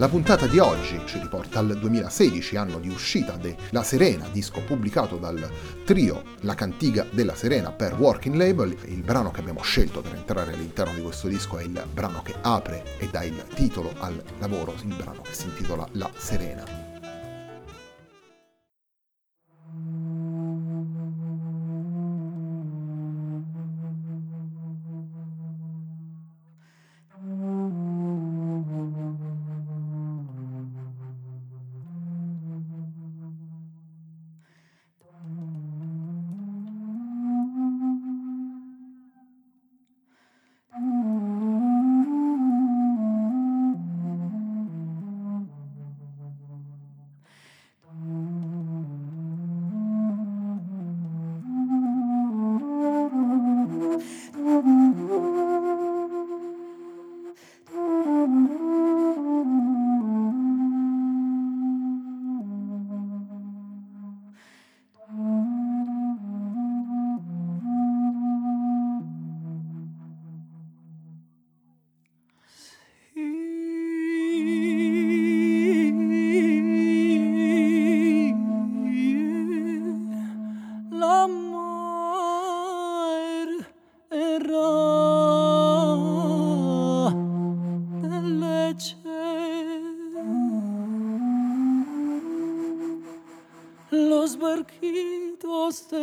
La puntata di oggi ci riporta al 2016, anno di uscita della Serena, disco pubblicato dal trio La Cantiga della Serena per Working Label. Il brano che abbiamo scelto per entrare all'interno di questo disco è il brano che apre e dà il titolo al lavoro, il brano che si intitola La Serena.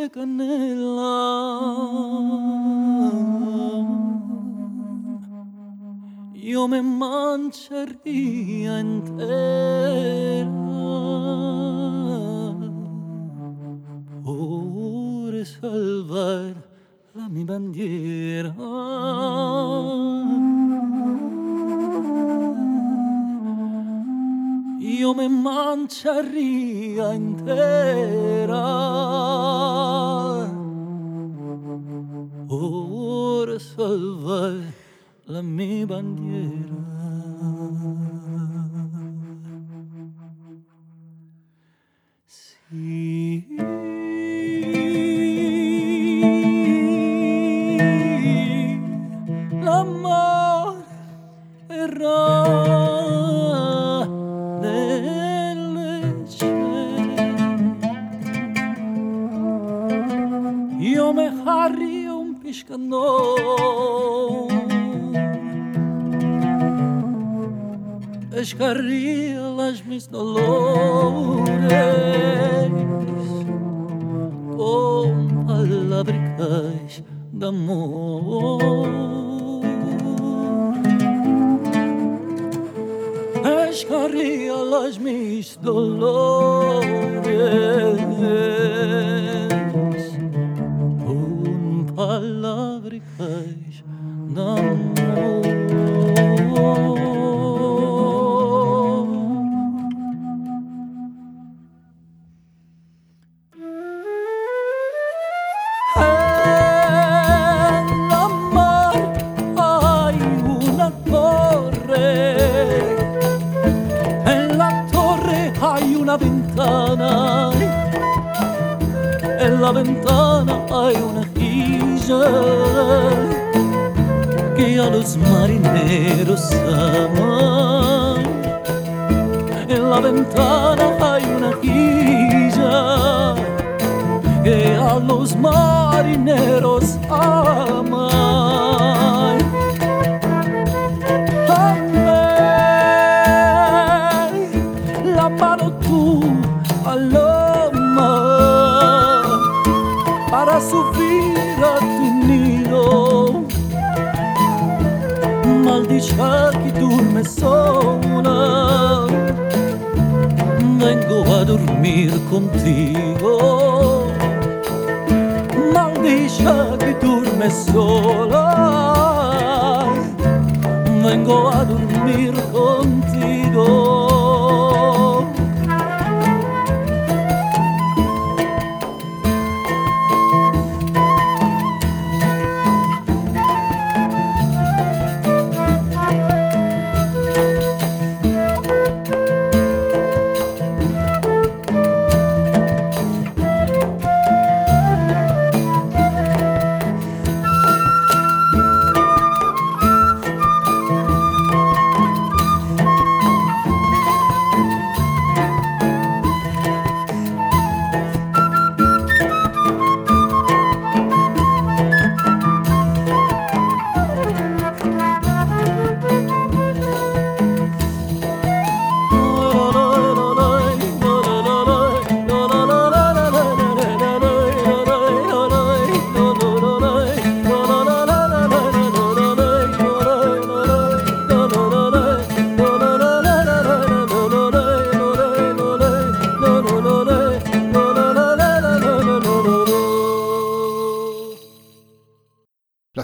Canela io me mangeria intera ora salvar la mia bandiera yo me mancharía entera Ora salvar la mi bandiera. horas de amor. Escorría los mis dolores. Ventana en la ventana hay una casa que a los marineros aman. En la ventana hay una quilla que a los marineros aman. começou não Vengo a dormir contigo. Mal que dorme sola Vengo a dormir contigo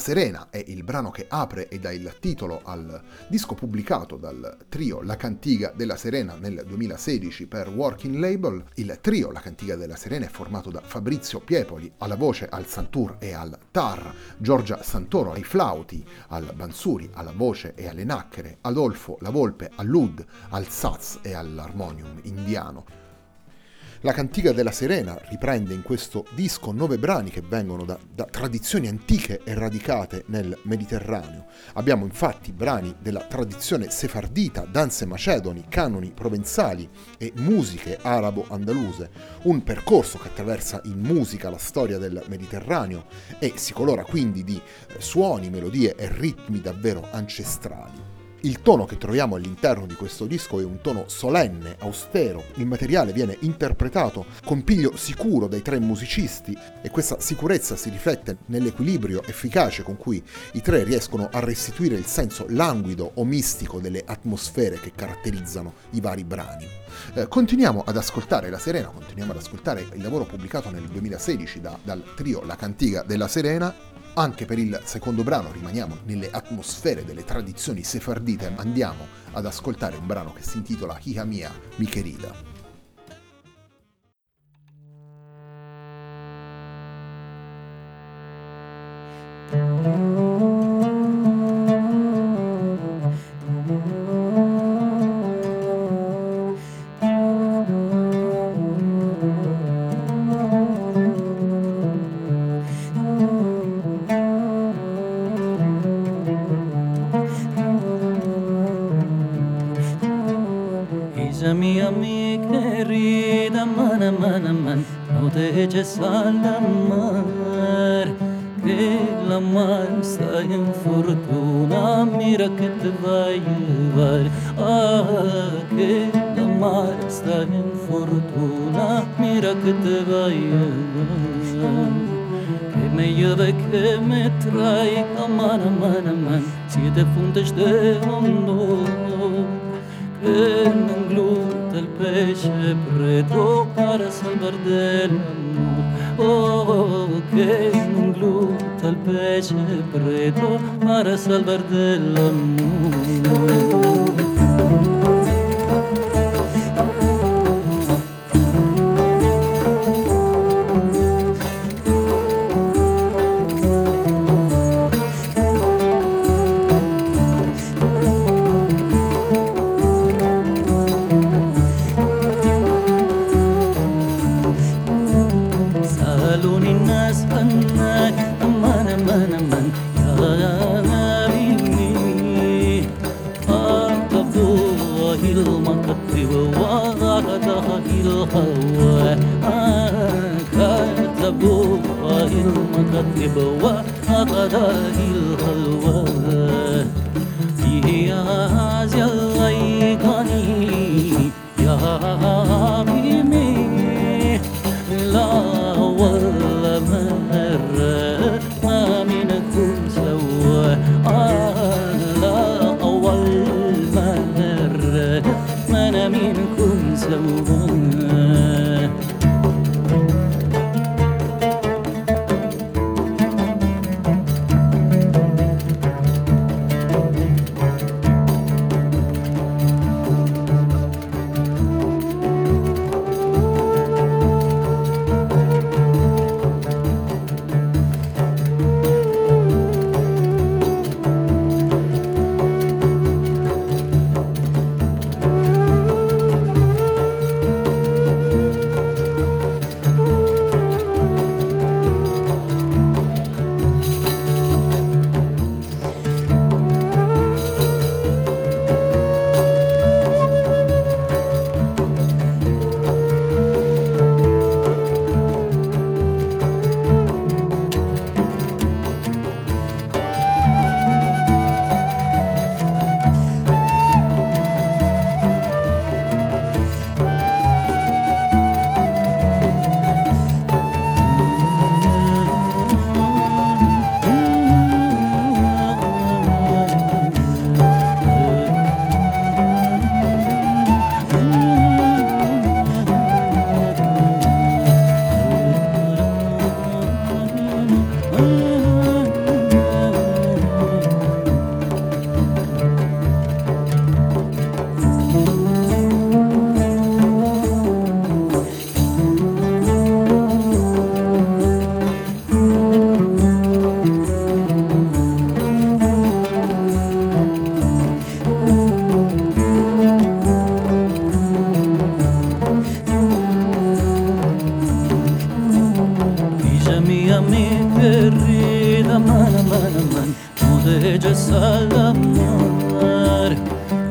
Serena è il brano che apre e dà il titolo al disco pubblicato dal trio La Cantiga della Serena nel 2016 per Working Label. Il trio La Cantiga della Serena è formato da Fabrizio Piepoli alla voce, al santur e al tar, Giorgia Santoro ai flauti, al bansuri, alla voce e alle nacchere, Adolfo La Volpe all'ud, al saz e all'armonium indiano. La Cantiga della Serena riprende in questo disco nove brani che vengono da, da, tradizioni antiche e radicate nel Mediterraneo. Abbiamo infatti brani della tradizione sefardita, danze macedoni, canoni provenzali e musiche arabo-andaluse, un percorso che attraversa in musica la storia del Mediterraneo e si colora quindi di suoni, melodie e ritmi davvero ancestrali. Il tono che troviamo all'interno di questo disco è un tono solenne, austero, il materiale viene interpretato con piglio sicuro dai tre musicisti e questa sicurezza si riflette nell'equilibrio efficace con cui i tre riescono a restituire il senso languido o mistico delle atmosfere che caratterizzano i vari brani. Eh, continuiamo ad ascoltare La Serena, continuiamo ad ascoltare il lavoro pubblicato nel 2016 da, dal trio La Cantiga della Serena anche per il secondo brano rimaniamo nelle atmosfere delle tradizioni sefardite, andiamo ad ascoltare un brano che si intitola Hija Mia, mi querida. Hija sallamar Kılamar sayın furtuna mirakıt vayı var. Ah kılamar sayın furtuna mirakıt vayı var. Kime yıvı kime tray aman aman aman Çide fundeş de ondu. Kımen glu canta el para salvar del amor. Oh, que gluta el peche preto para salvar del amor. يسألوني الناس أمان أمان أمان أمان. يا نبي أنت الله المقدر وغرقك الهوى أنت الله المقدر وغرقك الهوى يا هذا الليل ما أنا منكم aman aman aman Modegge sallamar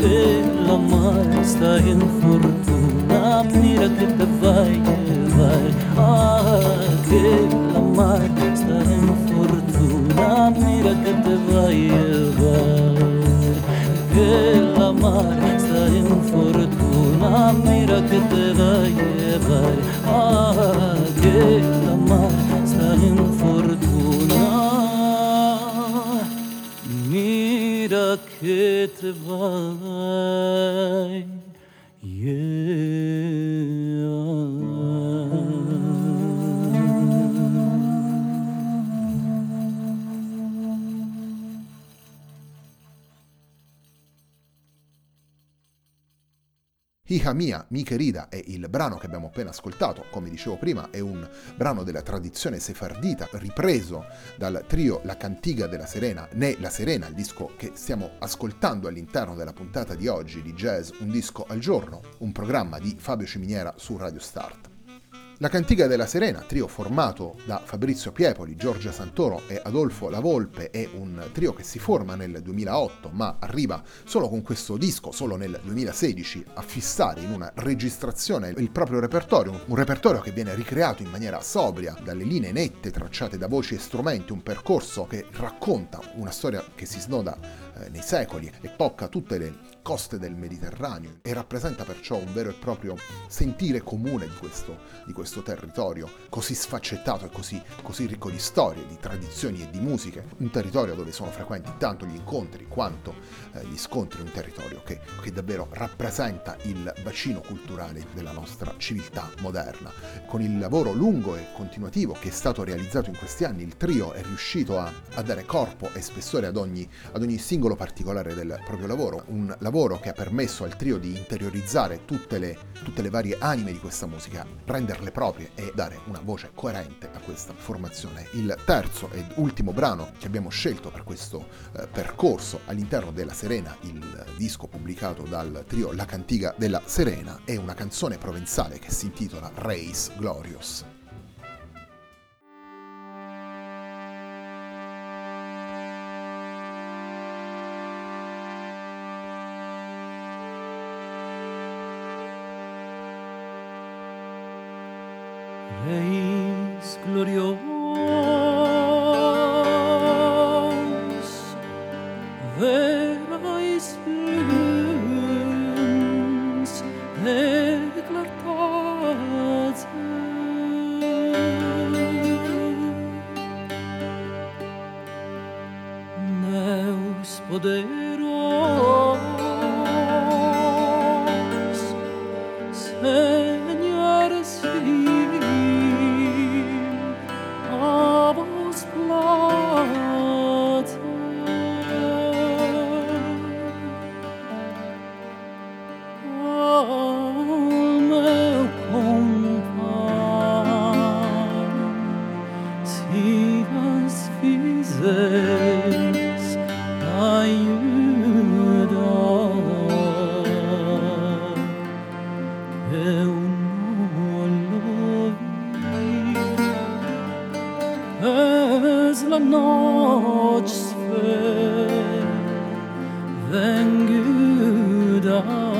Ella mai sta in fortuna Mira que te vai, che vai Ah, che la mai in fortuna Mira que te vai, che vai Che la mai in fortuna Mira que te vai, che vai Ah, che la river Hija mia, mi querida è il brano che abbiamo appena ascoltato, come dicevo prima è un brano della tradizione sefardita ripreso dal trio La Cantiga della Serena, né La Serena, il disco che stiamo ascoltando all'interno della puntata di oggi di Jazz Un disco al giorno, un programma di Fabio Ciminiera su Radio Start. La Cantiga della Serena, trio formato da Fabrizio Piepoli, Giorgia Santoro e Adolfo La Volpe, è un trio che si forma nel 2008 ma arriva solo con questo disco, solo nel 2016, a fissare in una registrazione il proprio repertorio, un repertorio che viene ricreato in maniera sobria, dalle linee nette tracciate da voci e strumenti, un percorso che racconta una storia che si snoda eh, nei secoli e tocca tutte le coste del Mediterraneo e rappresenta perciò un vero e proprio sentire comune di questo, di questo territorio così sfaccettato e così, così ricco di storie, di tradizioni e di musiche, un territorio dove sono frequenti tanto gli incontri quanto eh, gli scontri, un territorio che, che davvero rappresenta il bacino culturale della nostra civiltà moderna. Con il lavoro lungo e continuativo che è stato realizzato in questi anni, il trio è riuscito a, a dare corpo e spessore ad ogni, ad ogni singolo particolare del proprio lavoro, un lavoro lavoro che ha permesso al trio di interiorizzare tutte le, tutte le varie anime di questa musica, renderle proprie e dare una voce coerente a questa formazione. Il terzo ed ultimo brano che abbiamo scelto per questo eh, percorso all'interno della Serena, il disco pubblicato dal trio La Cantiga della Serena, è una canzone provenzale che si intitola Reis Glorious. the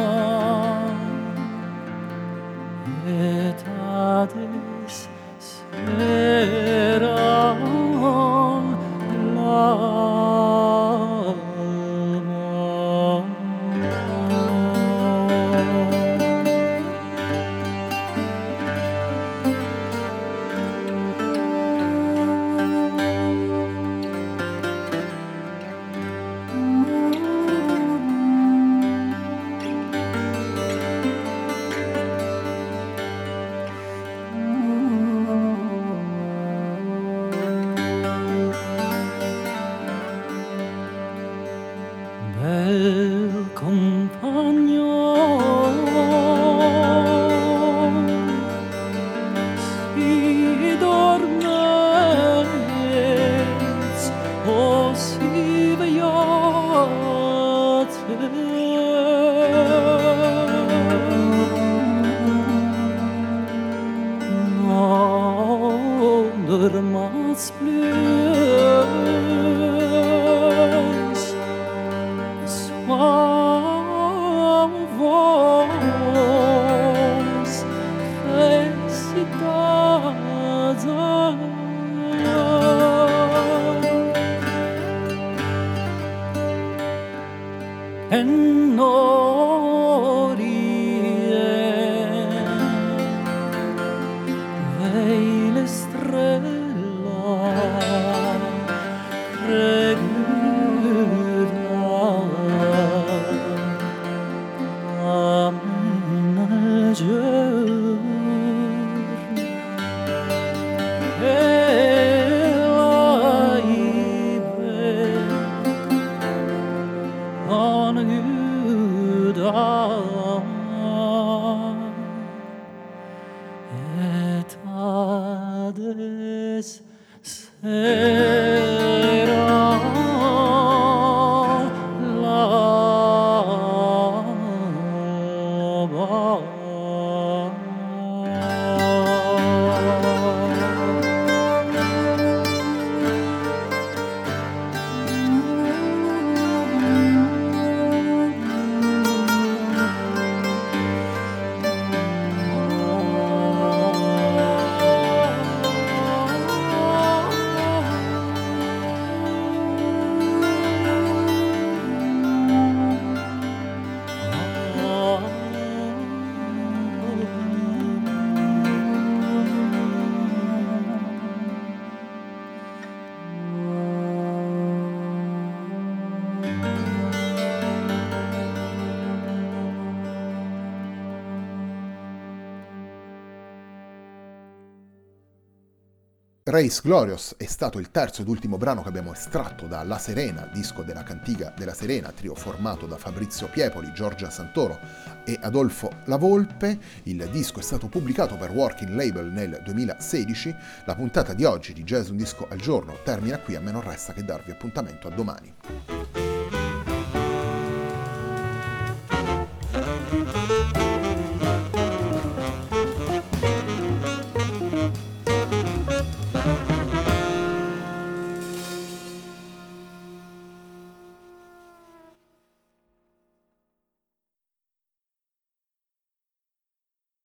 Reis Glorious è stato il terzo ed ultimo brano che abbiamo estratto da La Serena, disco della cantiga della Serena, trio formato da Fabrizio Piepoli, Giorgia Santoro e Adolfo Lavolpe. Il disco è stato pubblicato per Working Label nel 2016. La puntata di oggi di Jazz Un Disco al Giorno termina qui, a me non resta che darvi appuntamento a domani.